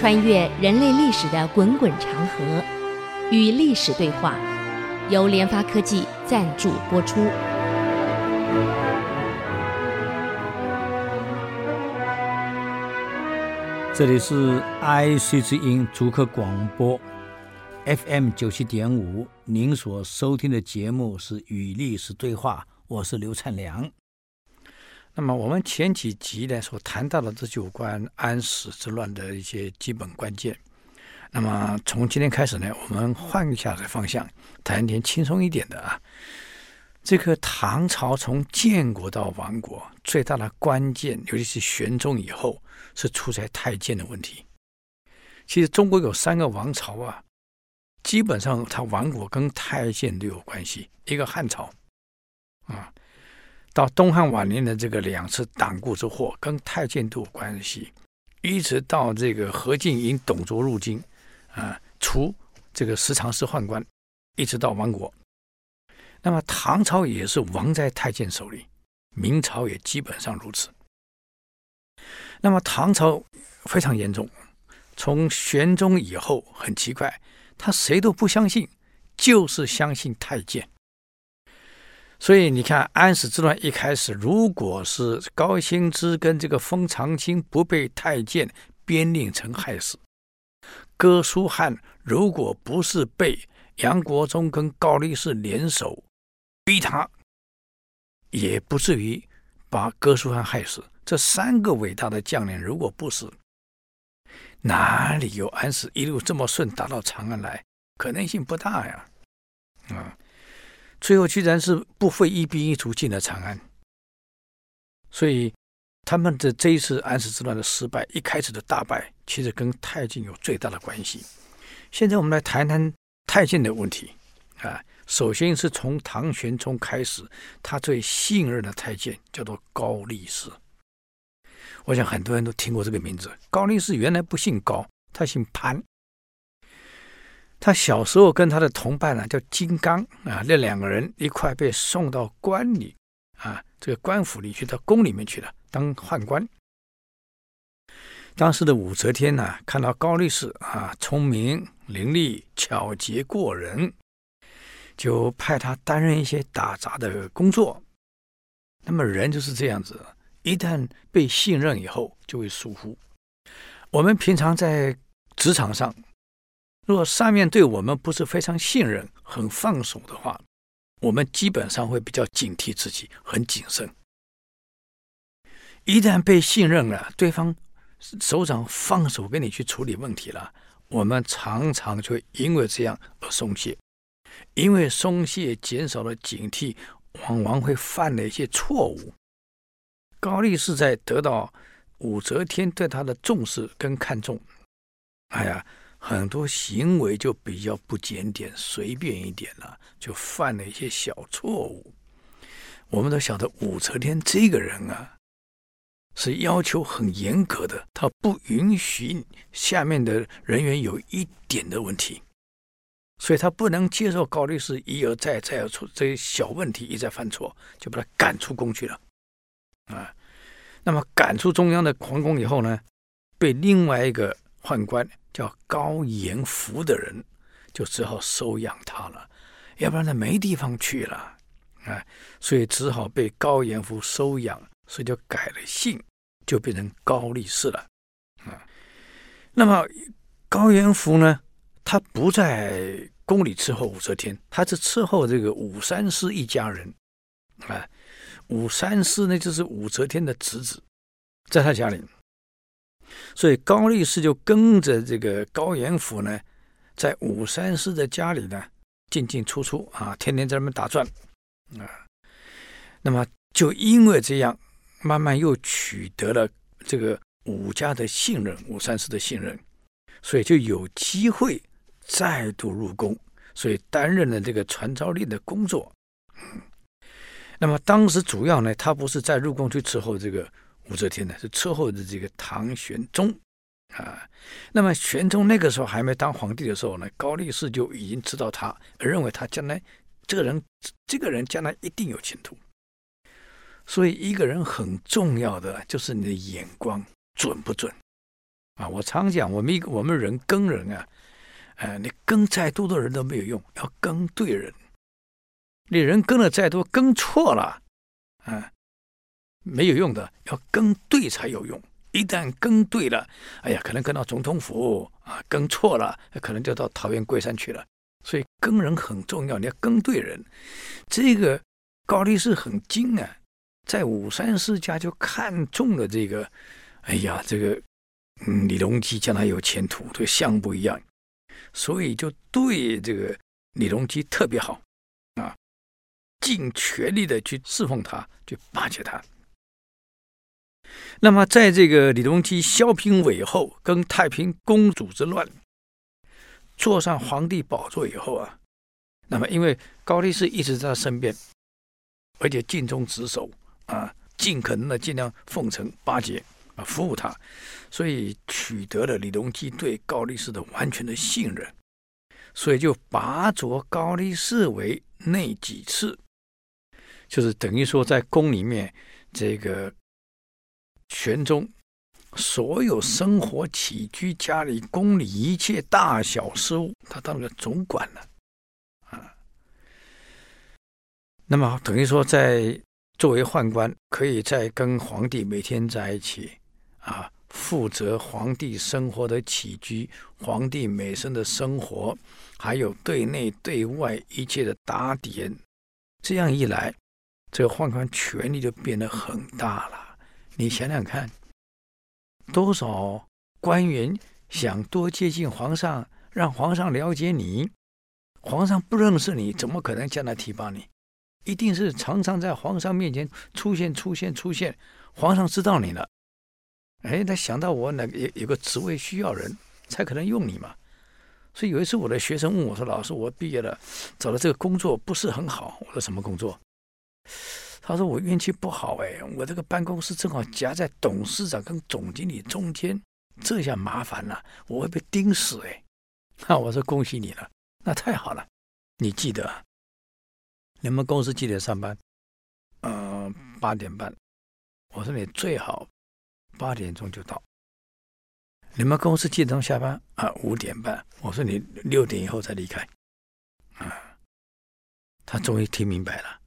穿越人类历史的滚滚长河，与历史对话，由联发科技赞助播出。这里是 IC 之音逐客广播 FM 九七点五，您所收听的节目是《与历史对话》，我是刘灿良。那么我们前几集呢所谈到的，这就有关安史之乱的一些基本关键。那么从今天开始呢，我们换一下这个方向，谈一点轻松一点的啊。这个唐朝从建国到亡国，最大的关键，尤其是玄宗以后，是出在太监的问题。其实中国有三个王朝啊，基本上它亡国跟太监都有关系。一个汉朝啊。到东汉晚年的这个两次党锢之祸，跟太监都有关系，一直到这个何进引董卓入京，啊，除这个十常侍宦官，一直到亡国。那么唐朝也是亡在太监手里，明朝也基本上如此。那么唐朝非常严重，从玄宗以后很奇怪，他谁都不相信，就是相信太监。所以你看，安史之乱一开始，如果是高仙芝跟这个封长清不被太监编令成害死，哥舒翰如果不是被杨国忠跟高力士联手逼他，也不至于把哥舒翰害死。这三个伟大的将领，如果不死，哪里有安史一路这么顺打到长安来？可能性不大呀，啊。最后居然是不费一兵一卒进了长安，所以他们的这一次安史之乱的失败，一开始的大败，其实跟太监有最大的关系。现在我们来谈谈太监的问题啊。首先是从唐玄宗开始，他最信任的太监叫做高力士。我想很多人都听过这个名字。高力士原来不姓高，他姓潘。他小时候跟他的同伴呢叫金刚啊，那两个人一块被送到关里啊，这个官府里去，到宫里面去了当宦官。当时的武则天呢，看到高力士啊聪明伶俐、巧捷过人，就派他担任一些打杂的工作。那么人就是这样子，一旦被信任以后，就会疏忽。我们平常在职场上。如果上面对我们不是非常信任、很放手的话，我们基本上会比较警惕自己，很谨慎。一旦被信任了，对方首长放手给你去处理问题了，我们常常就因为这样而松懈，因为松懈减少了警惕，往往会犯了一些错误。高力士在得到武则天对他的重视跟看重，哎呀。很多行为就比较不检点、随便一点了，就犯了一些小错误。我们都晓得武则天这个人啊，是要求很严格的，他不允许下面的人员有一点的问题，所以他不能接受高力士一而再、再而出这些小问题一再犯错，就把他赶出宫去了。啊，那么赶出中央的皇宫以后呢，被另外一个宦官。叫高延福的人，就只好收养他了，要不然他没地方去了，啊，所以只好被高延福收养，所以就改了姓，就变成高力士了，啊。那么高延福呢，他不在宫里伺候武则天，他是伺候这个武三思一家人，啊，武三思呢就是武则天的侄子，在他家里。所以高力士就跟着这个高延福呢，在武三思的家里呢进进出出啊，天天在那边打转啊。那么就因为这样，慢慢又取得了这个武家的信任，武三思的信任，所以就有机会再度入宫，所以担任了这个传召令的工作。那么当时主要呢，他不是在入宫去伺候这个。武则天呢是伺候的这个唐玄宗啊，那么玄宗那个时候还没当皇帝的时候呢，高力士就已经知道他，认为他将来这个人，这个人将来一定有前途。所以一个人很重要的就是你的眼光准不准啊，我常讲，我们一个我们人跟人啊，呃，你跟再多的人都没有用，要跟对人。你人跟了再多，跟错了，啊，没有用的，要跟对才有用。一旦跟对了，哎呀，可能跟到总统府啊，跟错了，可能就到桃园桂山去了。所以跟人很重要，你要跟对人。这个高力士很精啊，在五山世家就看中了这个，哎呀，这个嗯，李隆基将来有前途，这个相不一样，所以就对这个李隆基特别好啊，尽全力的去侍奉他，去巴结他。那么，在这个李隆基削平韦后，跟太平公主之乱，坐上皇帝宝座以后啊，那么因为高力士一直在他身边，而且尽忠职守啊，尽可能的尽量奉承巴结啊，服务他，所以取得了李隆基对高力士的完全的信任，所以就拔擢高力士为内几次，就是等于说在宫里面这个。玄宗所有生活起居、家里宫里一切大小事务，他当了总管了啊。那么等于说，在作为宦官，可以在跟皇帝每天在一起啊，负责皇帝生活的起居、皇帝每生的生活，还有对内对外一切的打点。这样一来，这个宦官权力就变得很大了。你想想看，多少官员想多接近皇上，让皇上了解你，皇上不认识你，怎么可能将来提拔你？一定是常常在皇上面前出现、出现、出现，皇上知道你了。哎，他想到我哪个有有个职位需要人，才可能用你嘛。所以有一次，我的学生问我说：“老师，我毕业了，找了这个工作不是很好。”我说：“什么工作？”他说：“我运气不好哎，我这个办公室正好夹在董事长跟总经理中间，这下麻烦了，我会被盯死哎。”那我说：“恭喜你了，那太好了。你记得，你们公司几点上班？嗯、呃，八点半。我说你最好八点钟就到。你们公司几点钟下班？啊，五点半。我说你六点以后再离开。啊，他终于听明白了。”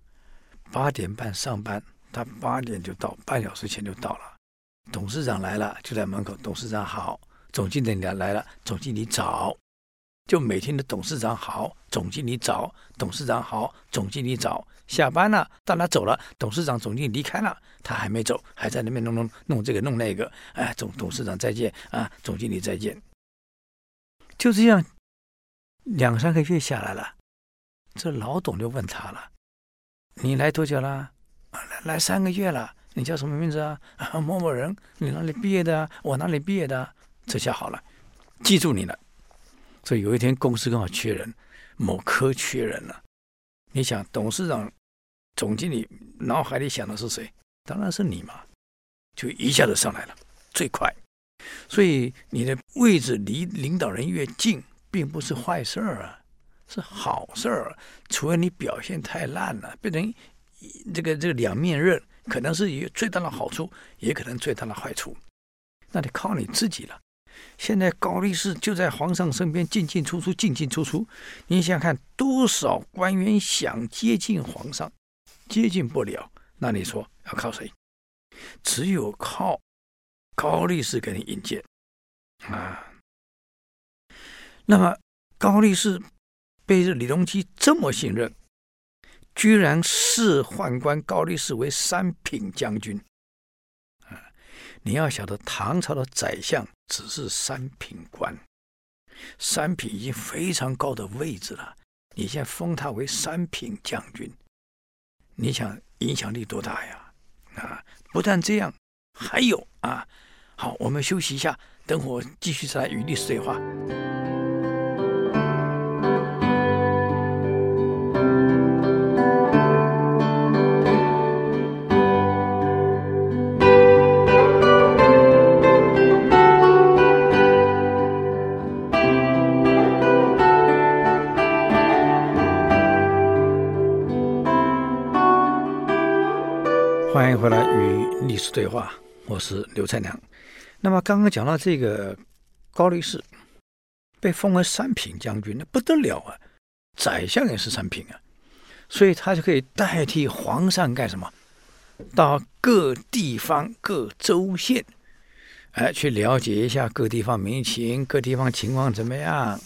八点半上班，他八点就到，半小时前就到了。董事长来了，就在门口。董事长好，总经理来了，总经理早。就每天的董事长好，总经理早，董事长好，总经理早。下班了，大家走了，董事长、总经理离开了，他还没走，还在那边弄弄弄这个弄那个。哎，总董事长再见啊，总经理再见。就这样，两三个月下来了，这老董就问他了。你来多久了？来三个月了。你叫什么名字啊？某某人。你哪里毕业的？我哪里毕业的？这下好了，记住你了。所以有一天公司刚好缺人，某科缺人了。你想，董事长、总经理脑海里想的是谁？当然是你嘛，就一下子上来了，最快。所以你的位置离领导人越近，并不是坏事儿啊。是好事儿，除非你表现太烂了，变成这个这个两面刃，可能是有最大的好处，也可能最大的坏处，那得靠你自己了。现在高力士就在皇上身边进进出出，进进出出，你想想看，多少官员想接近皇上，接近不了，那你说要靠谁？只有靠高力士给你引荐啊。那么高力士。被李隆基这么信任，居然视宦官高力士为三品将军。啊，你要晓得，唐朝的宰相只是三品官，三品已经非常高的位置了。你现在封他为三品将军，你想影响力多大呀？啊，不但这样，还有啊，好，我们休息一下，等会儿继续再来与历史对话。欢迎回来与历史对话，我是刘才良。那么刚刚讲到这个高力士被封为三品将军，那不得了啊！宰相也是三品啊，所以他就可以代替皇上干什么？到各地方、各州县，哎，去了解一下各地方民情，各地方情况怎么样？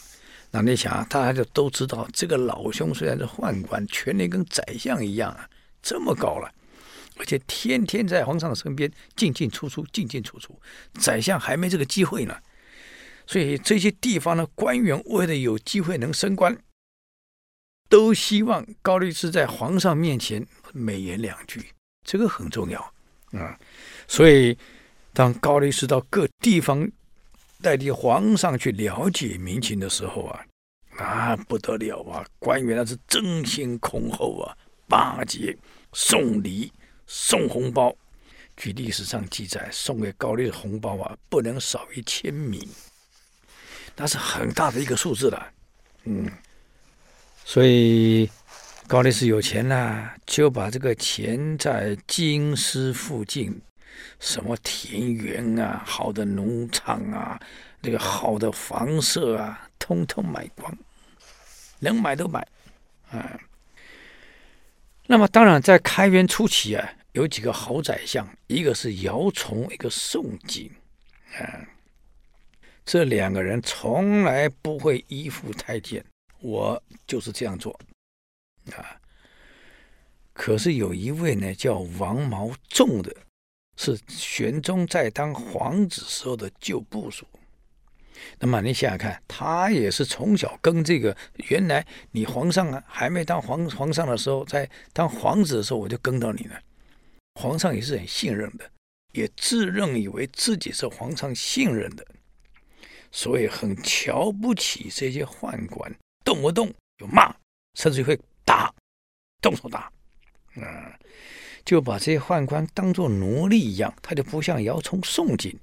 那你想，大家就都知道，这个老兄虽然是宦官，权力跟宰相一样啊，这么高了，而且天天在皇上身边进进出出，进进出出，宰相还没这个机会呢。所以这些地方的官员为了有机会能升官，都希望高律师在皇上面前美言两句，这个很重要啊、所以当高律师到各地方，代替皇上去了解民情的时候啊，那不得了啊！官员那是争先恐后啊，巴结、送礼、送红包。据历史上记载，送给高丽的红包啊，不能少于千名，那是很大的一个数字了。嗯，所以高丽是有钱了，就把这个钱在京师附近。什么田园啊，好的农场啊，那个好的房舍啊，通通买光，能买都买，啊。那么当然，在开元初期啊，有几个好宰相，一个是姚崇，一个宋璟，啊，这两个人从来不会依附太监，我就是这样做，啊。可是有一位呢，叫王毛仲的。是玄宗在当皇子时候的旧部属。那么你想想看，他也是从小跟这个原来你皇上啊还没当皇皇上的时候，在当皇子的时候我就跟到你了。皇上也是很信任的，也自认以为自己是皇上信任的，所以很瞧不起这些宦官，动不动就骂，甚至会打，动手打，嗯。就把这些宦官当做奴隶一样，他就不像姚崇、宋璟。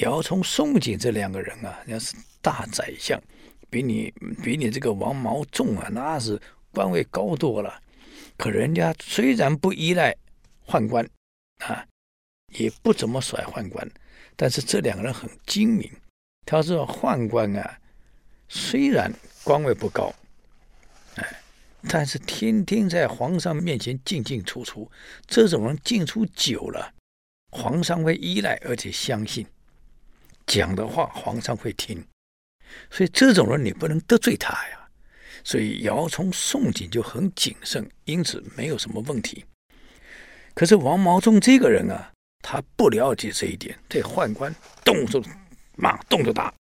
姚崇、宋璟这两个人啊，那是大宰相，比你比你这个王毛纵啊，那是官位高多了。可人家虽然不依赖宦官啊，也不怎么甩宦官，但是这两个人很精明。他说宦官啊，虽然官位不高，哎。但是天天在皇上面前进进出出，这种人进出久了，皇上会依赖而且相信，讲的话皇上会听，所以这种人你不能得罪他呀。所以姚崇、宋璟就很谨慎，因此没有什么问题。可是王毛仲这个人啊，他不了解这一点，对宦官动手骂，动手打，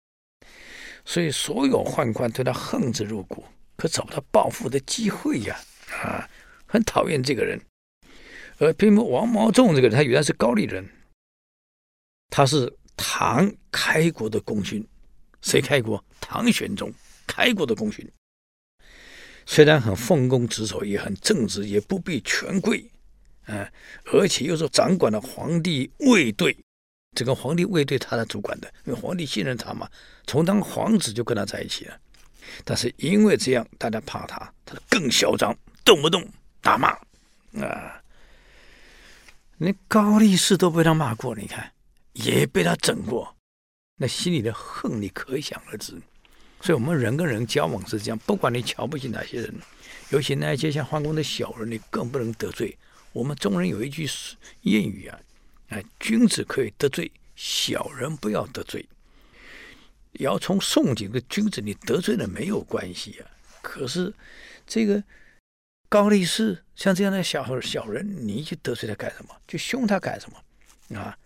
所以所有宦官对他恨之入骨。可找不到报复的机会呀！啊，很讨厌这个人。而偏偏王毛仲这个人，他原来是高丽人，他是唐开国的功勋。谁开国？唐玄宗开国的功勋。虽然很奉公职守，也很正直，也不避权贵，啊，而且又是掌管了皇帝卫队，这个皇帝卫队他来主管的，因为皇帝信任他嘛，从当皇子就跟他在一起了。但是因为这样，大家怕他，他更嚣张，动不动打骂啊！连高力士都被他骂过，你看也被他整过，那心里的恨你可想而知。所以，我们人跟人交往是这样，不管你瞧不起哪些人，尤其那些像宦官的小人，你更不能得罪。我们中人有一句谚语啊，哎，君子可以得罪，小人不要得罪。要从、宋璟的君子，你得罪了没有关系啊。可是这个高力士像这样的小小人，你去得罪他干什么？去凶他干什么？啊，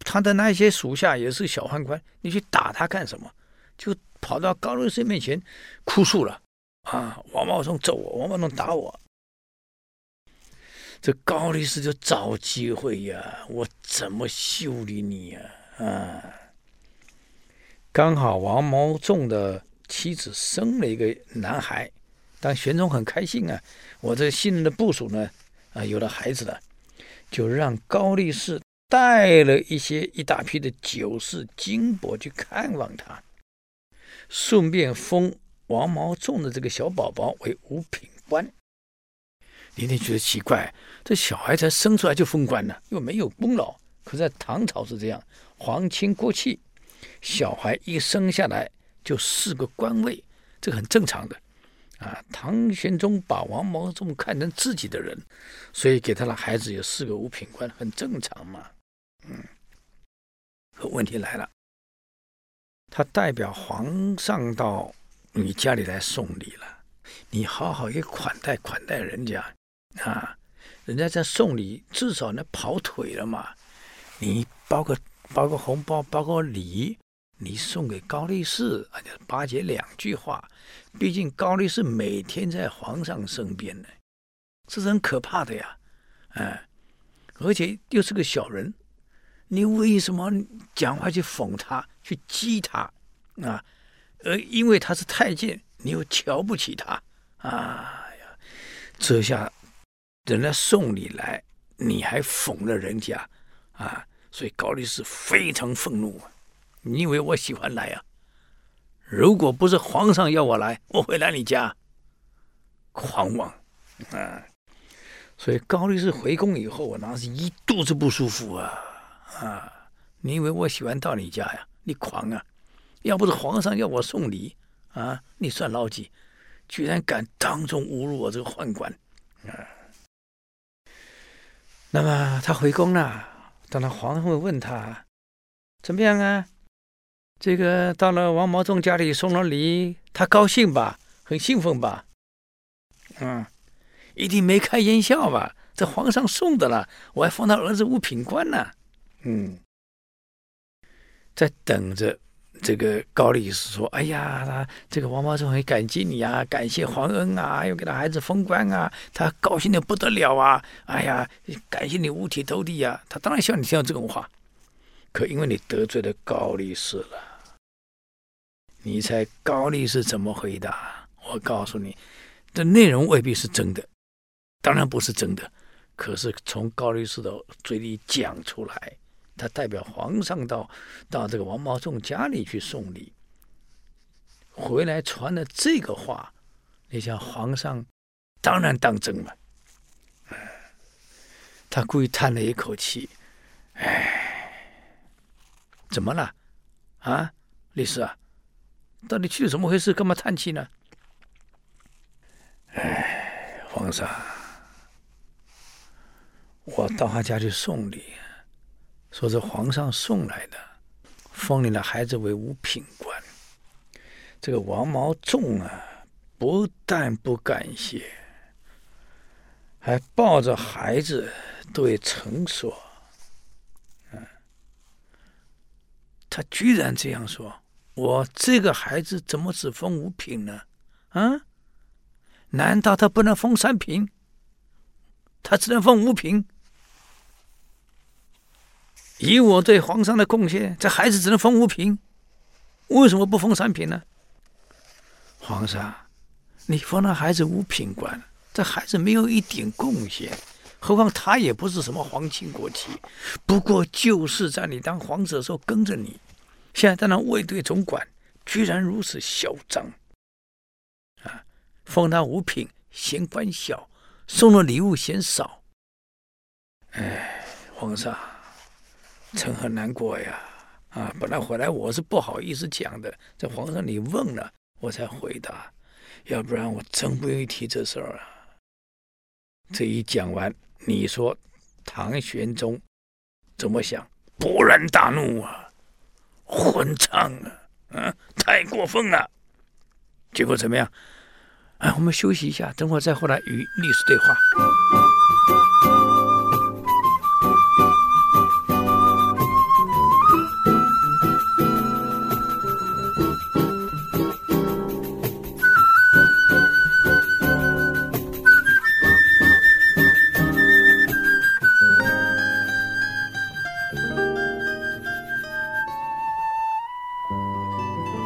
他的那些属下也是小宦官，你去打他干什么？就跑到高力士面前哭诉了啊！王茂松揍我，王茂松打我。这高力士就找机会呀，我怎么修理你呀？啊！刚好王毛仲的妻子生了一个男孩，当玄宗很开心啊，我这信任的部属呢，啊有了孩子了，就让高力士带了一些一大批的酒饰金帛去看望他，顺便封王毛仲的这个小宝宝为五品官。你得觉得奇怪，这小孩才生出来就封官了，又没有功劳，可在唐朝是这样。皇亲国戚，小孩一生下来就四个官位，这个很正常的。啊，唐玄宗把王毛仲看成自己的人，所以给他的孩子有四个五品官，很正常嘛。嗯，可问题来了，他代表皇上到你家里来送礼了，你好好一款待款待人家啊，人家在送礼，至少能跑腿了嘛。你包个包个红包，包个礼。你送给高力士，啊，就巴结两句话。毕竟高力士每天在皇上身边呢，这是很可怕的呀，哎，而且又是个小人，你为什么讲话去讽他，去激他啊？而因为他是太监，你又瞧不起他，哎呀，这下人家送你来，你还讽了人家啊？所以高力士非常愤怒啊。你以为我喜欢来呀？如果不是皇上要我来，我会来你家。狂妄啊！所以高力士回宫以后，我那是一肚子不舒服啊啊！你以为我喜欢到你家呀？你狂啊！要不是皇上要我送礼啊，你算老几？居然敢当众侮辱我这个宦官啊！那么他回宫了，当然皇上会问他怎么样啊？这个到了王毛仲家里送了礼，他高兴吧？很兴奋吧？嗯，一定眉开眼笑吧？这皇上送的了，我还封他儿子五品官呢。嗯，在等着这个高力士说：“哎呀，他这个王毛仲很感激你啊，感谢皇恩啊，又给他孩子封官啊，他高兴的不得了啊！哎呀，感谢你五体投地呀！他当然希望你听到这种话，可因为你得罪了高力士了。”你猜高力士怎么回答？我告诉你，这内容未必是真的，当然不是真的。可是从高力士的嘴里讲出来，他代表皇上到到这个王毛仲家里去送礼，回来传了这个话，你想皇上当然当真了。他故意叹了一口气，哎，怎么了？啊，力士啊？到底去了怎么回事？干嘛叹气呢？哎，皇上，我到他家去送礼，说是皇上送来的，封你的孩子为五品官。这个王毛仲啊，不但不感谢，还抱着孩子对臣说：“嗯，他居然这样说。”我这个孩子怎么只封五品呢？啊？难道他不能封三品？他只能封五品？以我对皇上的贡献，这孩子只能封五品？为什么不封三品呢？皇上，你封了孩子五品官，这孩子没有一点贡献，何况他也不是什么皇亲国戚，不过就是在你当皇子的时候跟着你。现在当了卫队总管，居然如此嚣张啊！封他五品，嫌官小；送的礼物嫌少。哎，皇上，臣很难过呀！啊，本来回来我是不好意思讲的，这皇上你问了，我才回答，要不然我真不愿意提这事儿啊。这一讲完，你说唐玄宗怎么想？勃然大怒啊！混账啊！啊，太过分了！结果怎么样？哎，我们休息一下，等会儿再回来与历史对话。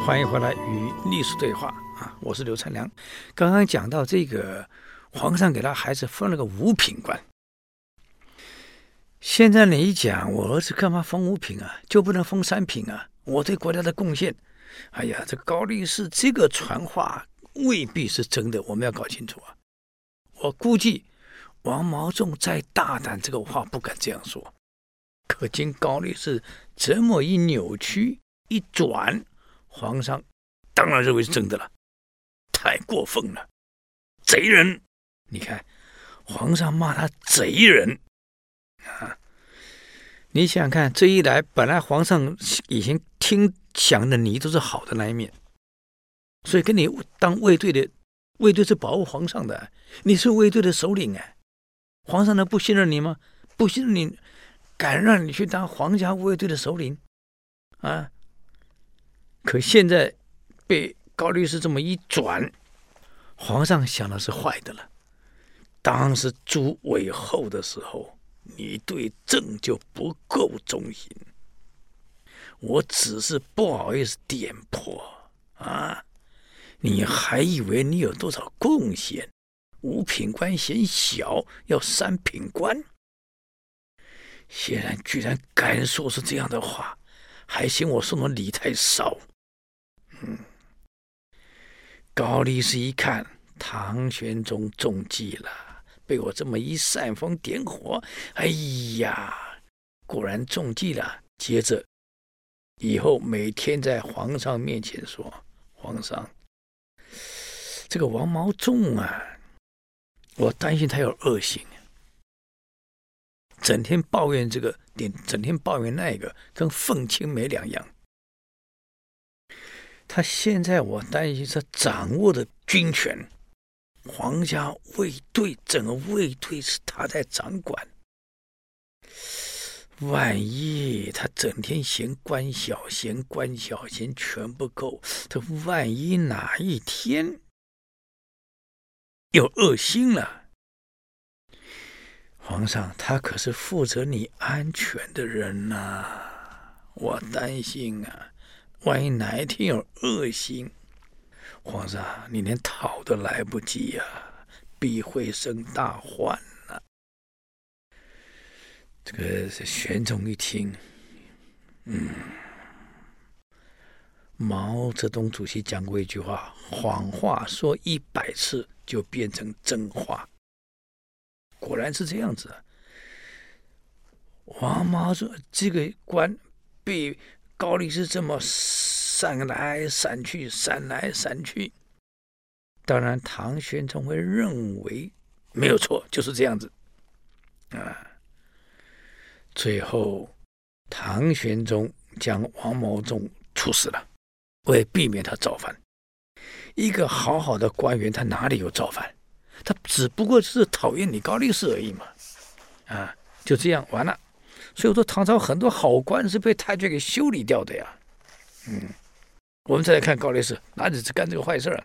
欢迎回来与历史对话啊！我是刘灿良。刚刚讲到这个，皇上给他孩子封了个五品官。现在你一讲，我儿子干嘛封五品啊？就不能封三品啊？我对国家的贡献，哎呀，这高力士这个传话未必是真的，我们要搞清楚啊！我估计王毛仲再大胆，这个话不敢这样说。可经高力士这么一扭曲一转，皇上当然认为是真的了。太过分了，贼人！你看，皇上骂他贼人啊！你想想看，这一来，本来皇上以前听想的你都是好的那一面，所以跟你当卫队的，卫队是保护皇上的，你是卫队的首领哎，皇上能不信任你吗？不信任你，敢让你去当皇家卫队的首领啊？可现在被高律师这么一转，皇上想的是坏的了。当时朱伪后的时候。你对朕就不够忠心，我只是不好意思点破啊！你还以为你有多少贡献？五品官嫌小，要三品官。现在居然敢说出这样的话，还嫌我送的礼太少。嗯，高力士一看，唐玄宗中计了。被我这么一煽风点火，哎呀，果然中计了。接着，以后每天在皇上面前说：“皇上，这个王毛仲啊，我担心他有恶行，整天抱怨这个，点整天抱怨那个，跟愤青没两样。他现在我担心他掌握的军权。”皇家卫队，整个卫队是他在掌管。万一他整天嫌官小，嫌官小，嫌权不够，他万一哪一天有恶心了，皇上他可是负责你安全的人呐、我担心啊，万一哪一天有恶行。皇上，你连逃都来不及呀、必会生大患呐、啊！这个玄宗一听，嗯，毛泽东主席讲过一句话：“谎话说一百次就变成真话。”果然是这样子。王毛说：“这个官被高力士这么。”闪来闪去，闪来闪去。当然，唐玄宗会认为没有错，就是这样子啊。最后，唐玄宗将王毛仲处死了，为避免他造反。一个好好的官员，他哪里有造反？他只不过是讨厌你高力士而已嘛。啊，就这样完了。所以说，唐朝很多好官是被太监给修理掉的呀。嗯。我们再来看高力士，哪里是干这个坏事儿？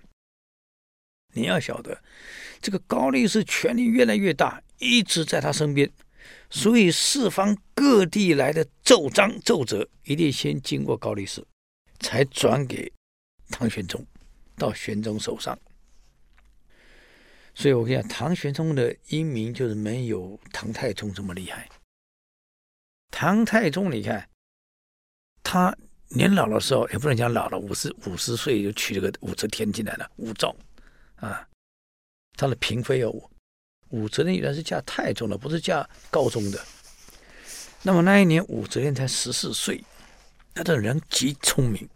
你要晓得，这个高力士权力越来越大，一直在他身边，所以四方各地来的奏章奏折一定先经过高力士，才转给唐玄宗，到玄宗手上。所以我跟你讲，唐玄宗的英明就是没有唐太宗这么厉害。唐太宗，你看他。年老的时候也不能讲老了，五十五十岁就娶了个武则天进来了，武曌啊，他的嫔妃有武武则天原来是嫁太宗的，不是嫁高宗的。那么那一年武则天才十四岁，他的人极聪明，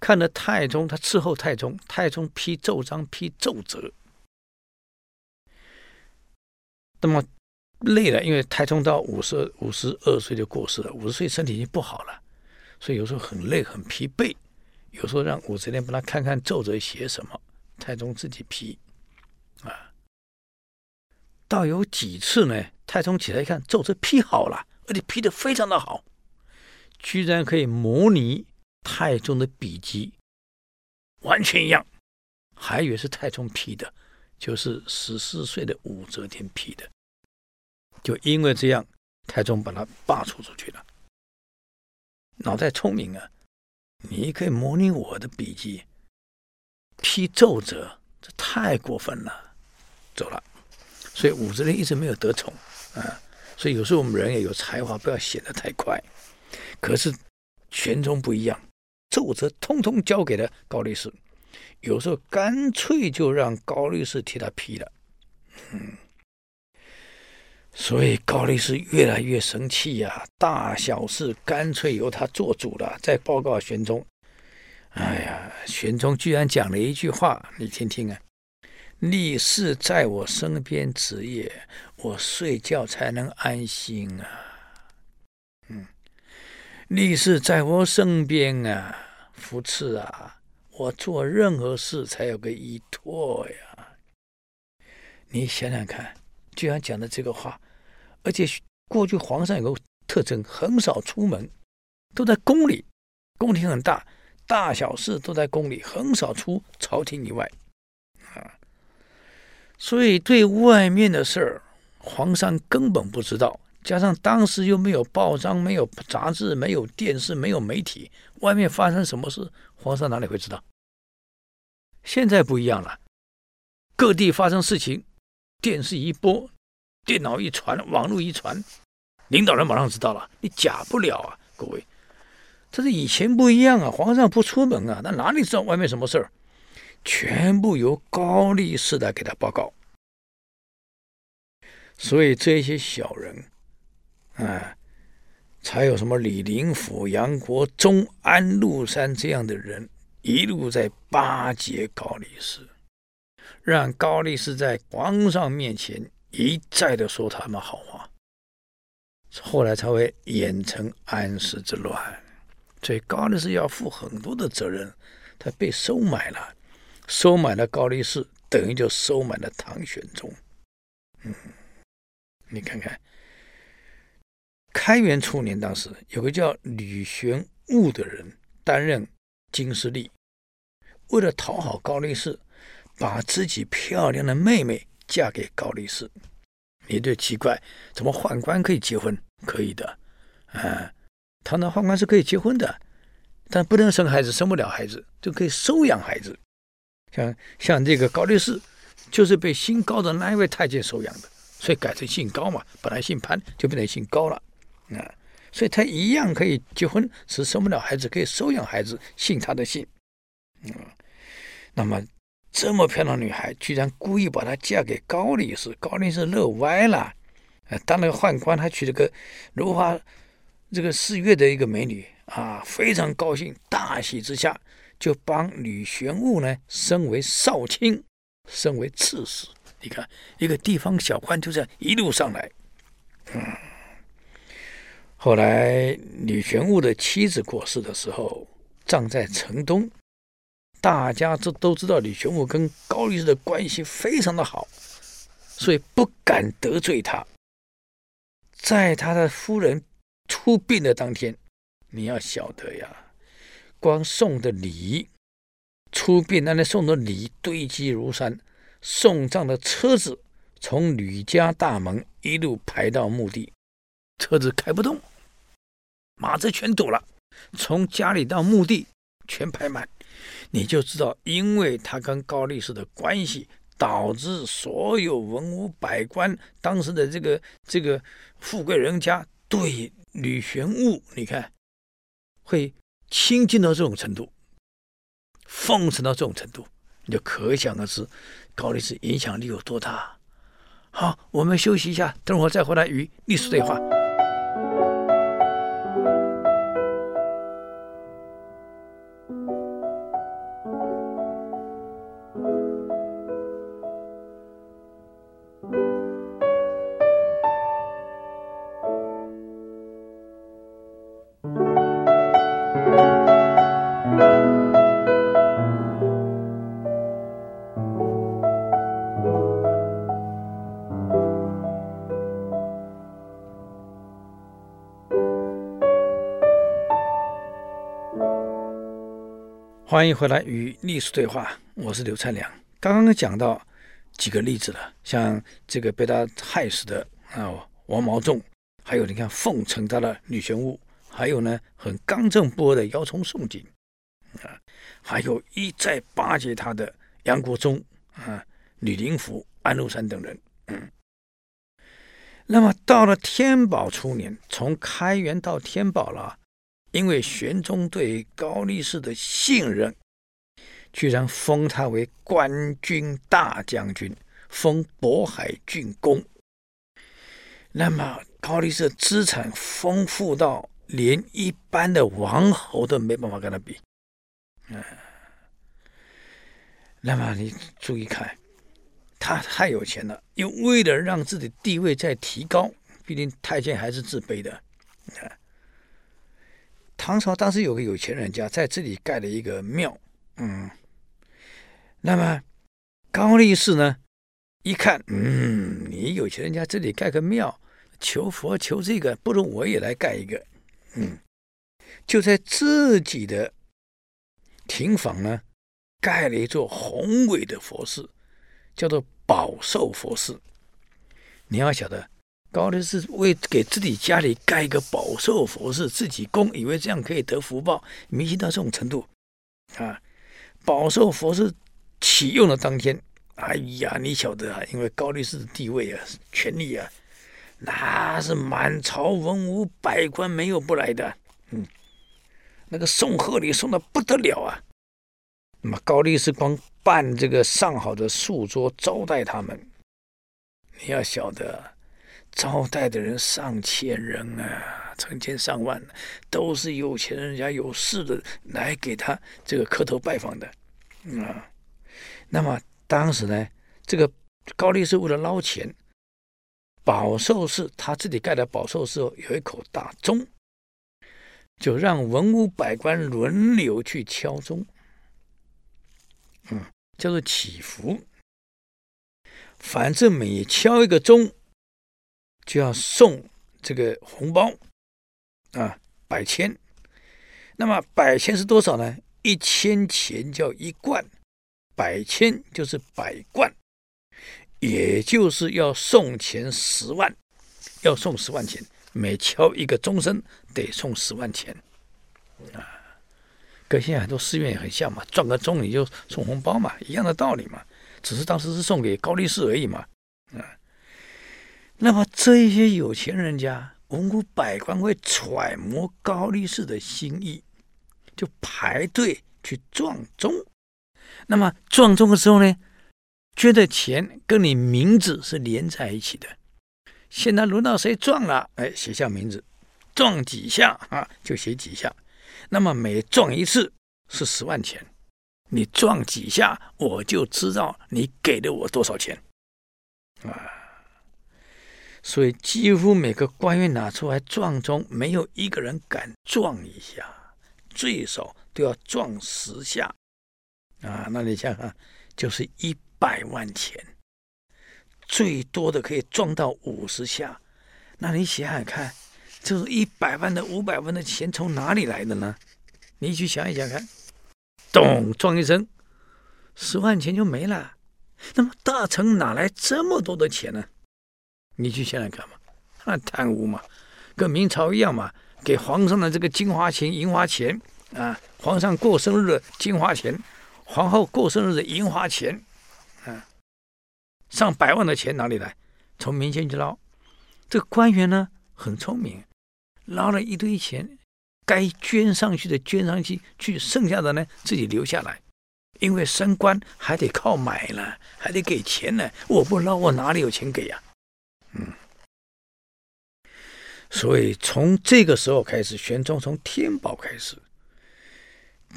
看着太宗，他伺候太宗，太宗批奏章批奏折，那么累了，因为太宗到五十五十二岁就过世了，五十岁身体已经不好了。所以有时候很累很疲惫，有时候让武则天帮他看看奏折写什么，太宗自己批，啊，倒有几次呢，太宗起来一看奏折批好了，而且批的非常的好，居然可以模拟太宗的笔迹，完全一样，还以为是太宗批的，就是十四岁的武则天批的，就因为这样，太宗把他罢黜出去了。脑袋聪明啊！你可以模拟我的笔迹，批奏折，这太过分了，走了。所以武则天一直没有得宠啊。所以有时候我们人也有才华，不要显得太快。可是玄宗不一样，奏折通通交给了高力士，有时候干脆就让高力士替他批了。嗯，所以高力士越来越生气呀、大小事干脆由他做主了。再报告玄宗，哎呀，玄宗居然讲了一句话，你听听啊：“力士在我身边值夜，我睡觉才能安心啊。”嗯，力士在我身边啊，扶持啊，我做任何事才有个依托呀。你想想看。居然讲的这个话，而且过去皇上有个特征，很少出门，都在宫里，宫廷很大，大小事都在宫里，很少出朝廷以外，啊，所以对外面的事儿，皇上根本不知道。加上当时又没有报章，没有杂志，没有电视，没有媒体，外面发生什么事，皇上哪里会知道？现在不一样了，各地发生事情。电视一播，电脑一传，网络一传，领导人马上知道了。你假不了啊，各位，这是以前不一样啊。皇上不出门啊，那哪里知道外面什么事儿？全部由高力士来给他报告。所以这些小人，啊，才有什么李林甫、杨国忠、安禄山这样的人，一路在巴结高力士。让高力士在皇上面前一再的说他们好话，后来才会演成安史之乱。所以高力士要负很多的责任，他被收买了，收买了高力士，等于就收买了唐玄宗。嗯，你看看，开元初年，当时有个叫吕玄悟的人担任京师吏，为了讨好高力士。把自己漂亮的妹妹嫁给高力士，你就奇怪，怎么宦官可以结婚？可以的，啊，唐朝宦官是可以结婚的，但不能生孩子，生不了孩子就可以收养孩子。像像这个高力士，就是被姓高的那一位太监收养的，所以改成姓高嘛，本来姓潘就变成姓高了，啊，所以他一样可以结婚，是生不了孩子，可以收养孩子，姓他的姓，嗯，那么。这么漂亮女孩，居然故意把她嫁给高力士，高力士乐歪了。呃，当那个宦官，他娶了个如花这个似月的一个美女啊，非常高兴，大喜之下就帮吕玄悟呢升为少卿，升为刺史。你看，一个地方小官就这样一路上来。嗯，后来吕玄悟的妻子过世的时候，葬在城东。大家这都知道，李玄武跟高力士的关系非常的好，所以不敢得罪他。在他的夫人出殡的当天，你要晓得呀，光送的礼，出殡那天送的礼堆积如山，送葬的车子从吕家大门一路排到墓地，车子开不动，马车全堵了，从家里到墓地全排满。你就知道，因为他跟高力士的关系，导致所有文武百官，当时的这个这个富贵人家对吕玄悟，你看会亲近到这种程度，奉承到这种程度，你就可想而知高力士影响力有多大。好，我们休息一下，等会再回来与历史对话。欢迎回来与历史对话，我是刘灿良。刚刚讲到几个例子了，像这个被他害死的啊王毛仲，还有你看奉承他的吕玄悟，还有呢很刚正不阿的姚崇宋璟啊，还有一再巴结他的杨国忠啊、李林甫、安禄山等人。嗯，那么到了天宝初年，从开元到天宝了。因为玄宗对高力士的信任，居然封他为官军大将军，封渤海郡公。那么高力士资产丰富到连一般的王侯都没办法跟他比，嗯。那么你注意看，他太有钱了，又为了让自己地位再提高，毕竟太监还是自卑的。啊，唐朝当时有个有钱人家在这里盖了一个庙，嗯，那么高力士呢，一看，嗯，你有钱人家这里盖个庙，求佛求这个，不如我也来盖一个，嗯，就在自己的亭房呢。盖了一座宏伟的佛寺，叫做宝寿佛寺。你要晓得，高力士为给自己家里盖一个宝寿佛寺，自己供，以为这样可以得福报，迷信到这种程度啊！宝寿佛寺启用的当天，哎呀，你晓得啊，因为高力士的地位啊、权力啊，那是满朝文武百官没有不来的。嗯，那个送贺礼送的不得了啊！那么高力士光办这个上好的素桌招待他们，你要晓得，招待的人上千人啊，成千上万，都是有钱人家有势的来给他这个磕头拜访的，啊，那么当时呢，这个高力士为了捞钱，宝寿寺他自己盖的宝寿寺有一口大钟，就让文武百官轮流去敲钟。嗯，叫做祈福。反正每敲一个钟，就要送这个红包啊，百千。那么百千是多少呢？一千钱叫一贯，百千就是百贯，也就是要送钱十万，要送十万钱。每敲一个钟声，得送十万钱啊。跟现在很多寺院也很像嘛，撞个钟你就送红包嘛，一样的道理嘛，只是当时是送给高力士而已嘛，啊，那么这一些有钱人家文武百官会揣摩高力士的心意，就排队去撞钟。那么撞钟的时候呢，捐的钱跟你名字是连在一起的。现在轮到谁撞了，哎，写下名字，撞几下啊，就写几下。那么每撞一次是十万钱，你撞几下，我就知道你给了我多少钱，啊！所以几乎每个官员拿出来撞钟，没有一个人敢撞一下，最少都要撞十下，啊！那你想想，就是一百万钱，最多的可以撞到五十下，那你想想看。就是一百万的、五百万的钱从哪里来的呢？你去想一想看，咚，撞一声，十万钱就没了。那么大臣哪来这么多的钱呢？你去想想看嘛，那贪污嘛，跟明朝一样嘛，给皇上的这个金花钱、银花钱啊，皇上过生日的金花钱，皇后过生日的银花钱，啊，上百万的钱哪里来？从民间去捞。这个官员呢，很聪明。捞了一堆钱，该捐上去的捐上去，去剩下的呢自己留下来，因为升官还得靠买呢，还得给钱呢。我不捞，我哪里有钱给呀？所以从这个时候开始，玄宗从天宝开始，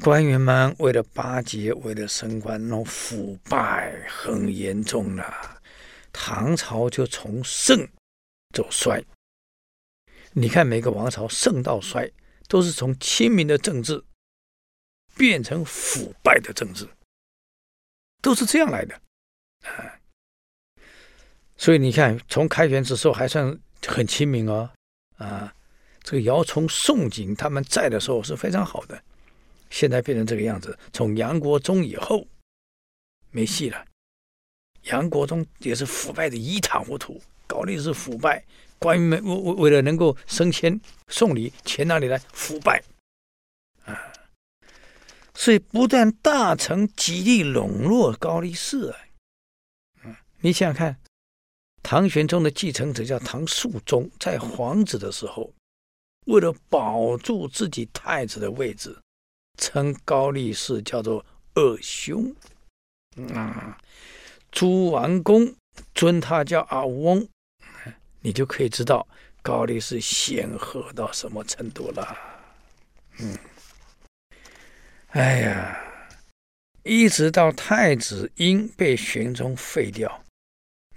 官员们为了巴结，为了升官，那腐败很严重了。唐朝就从盛走衰。你看，每个王朝盛到衰，都是从亲民的政治变成腐败的政治，都是这样来的啊。所以你看，从开元之时候还算很亲民哦，啊，这个姚崇、宋璟他们在的时候是非常好的，现在变成这个样子。从杨国忠以后没戏了，杨国忠也是腐败的一塌糊涂，高力士腐败。官员们为为为了能够升迁送礼，钱哪里来？腐败啊！所以不但大臣极力笼络高力士啊，啊，你想想看，唐玄宗的继承者叫唐肃宗，在皇子的时候，为了保住自己太子的位置，称高力士叫做二兄啊，朱王公尊他叫阿翁。你就可以知道高力士显赫到什么程度了。嗯，哎呀，一直到太子婴被玄宗废掉，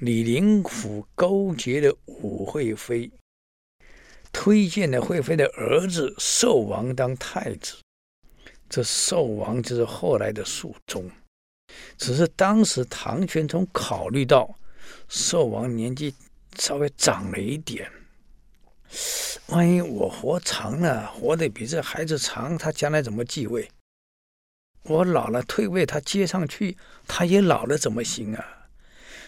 李林甫勾结的武惠妃，推荐了惠妃的儿子寿王当太子。这寿王就是后来的肃宗，只是当时唐玄宗考虑到寿王年纪稍微长了一点，万一我活长了，活得比这孩子长，他将来怎么继位？我老了退位，他接上去，他也老了怎么行啊？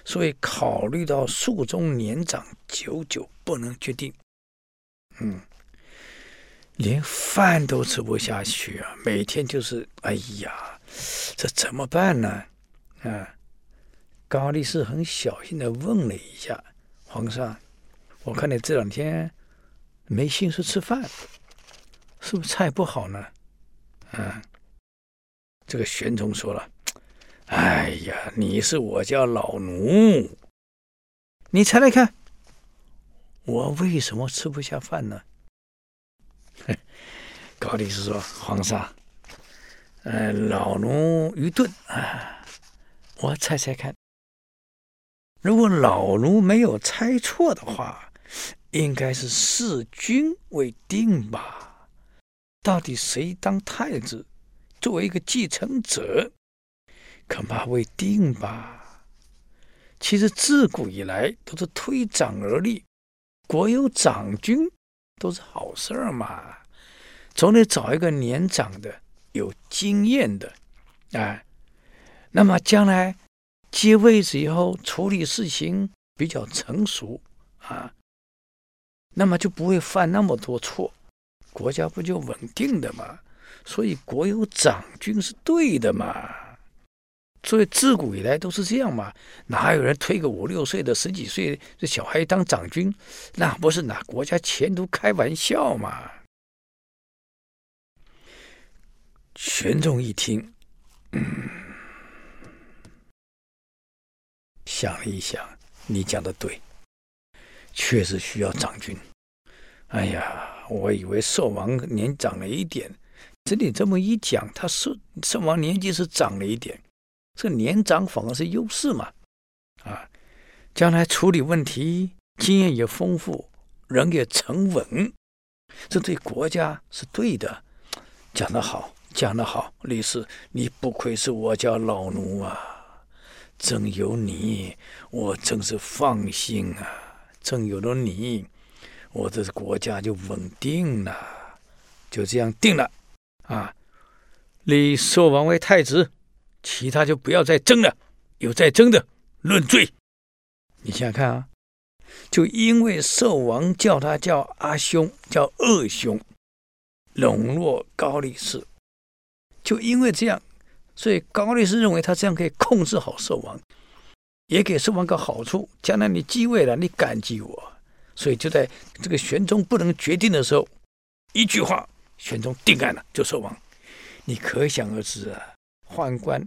所以考虑到肃宗年长，久久不能决定。嗯。连饭都吃不下去啊！每天就是，哎呀，这怎么办呢？啊，高力士很小心的问了一下皇上：“我看你这两天没心思吃饭，是不是菜不好呢？”啊，这个玄宗说了：“哎呀，你是我家老奴，你猜猜看，我为什么吃不下饭呢？” 高力士说：“皇上，呃，老奴愚钝。啊，我猜猜看，如果老奴没有猜错的话，应该是弑君未定吧？到底谁当太子，作为一个继承者，恐怕未定吧？其实自古以来都是推长而立，国有长君。”都是好事儿嘛，总得找一个年长的、有经验的，啊，那么将来接位子以后处理事情比较成熟啊，那么就不会犯那么多错，国家不就稳定的嘛？所以国有长君是对的嘛。所以自古以来都是这样嘛，哪有人推个五六岁的、十几岁的小孩当长君？那不是拿国家前途开玩笑嘛？玄宗一听，想了一想，你讲的对，确实需要长君。哎呀，我以为寿王年长了一点，这里这么一讲，他寿寿王年纪是长了一点。这年长反而是优势嘛，啊，将来处理问题经验也丰富，人也沉稳，这对国家是对的。讲得好，讲得好，力士，你不愧是我家老奴啊！真有你，我真是放心啊！真有了你，我这国家就稳定了，就这样定了啊！立寿王为太子。其他就不要再争了，有再争的论罪。你想想看啊，就因为寿王叫他叫阿兄，叫二兄，笼络高力士，就因为这样，所以高力士认为他这样可以控制好寿王，也给寿王个好处，将来你继位了，你感激我，所以就在这个玄宗不能决定的时候，一句话，玄宗定案了，就寿王。你可想而知啊。宦官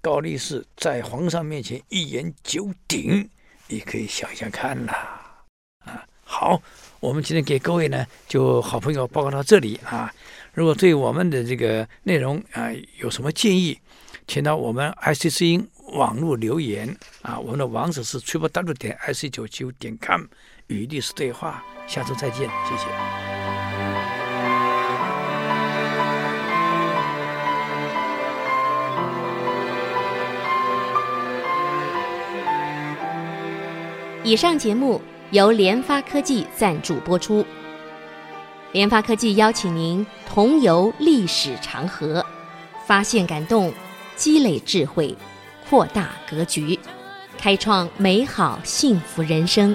高力士在皇上面前一言九鼎，你可以想想看啦。啊，好，我们今天给各位呢，就好朋友报告到这里啊。如果对我们的这个内容啊有什么建议，请到我们 IC 之音网络留言啊。我们的网址是 triple w 点 ic 九九点 com，与历史对话，下周再见，谢谢。以上节目由联发科技赞助播出。联发科技邀请您同游历史长河，发现感动，积累智慧，扩大格局，开创美好幸福人生。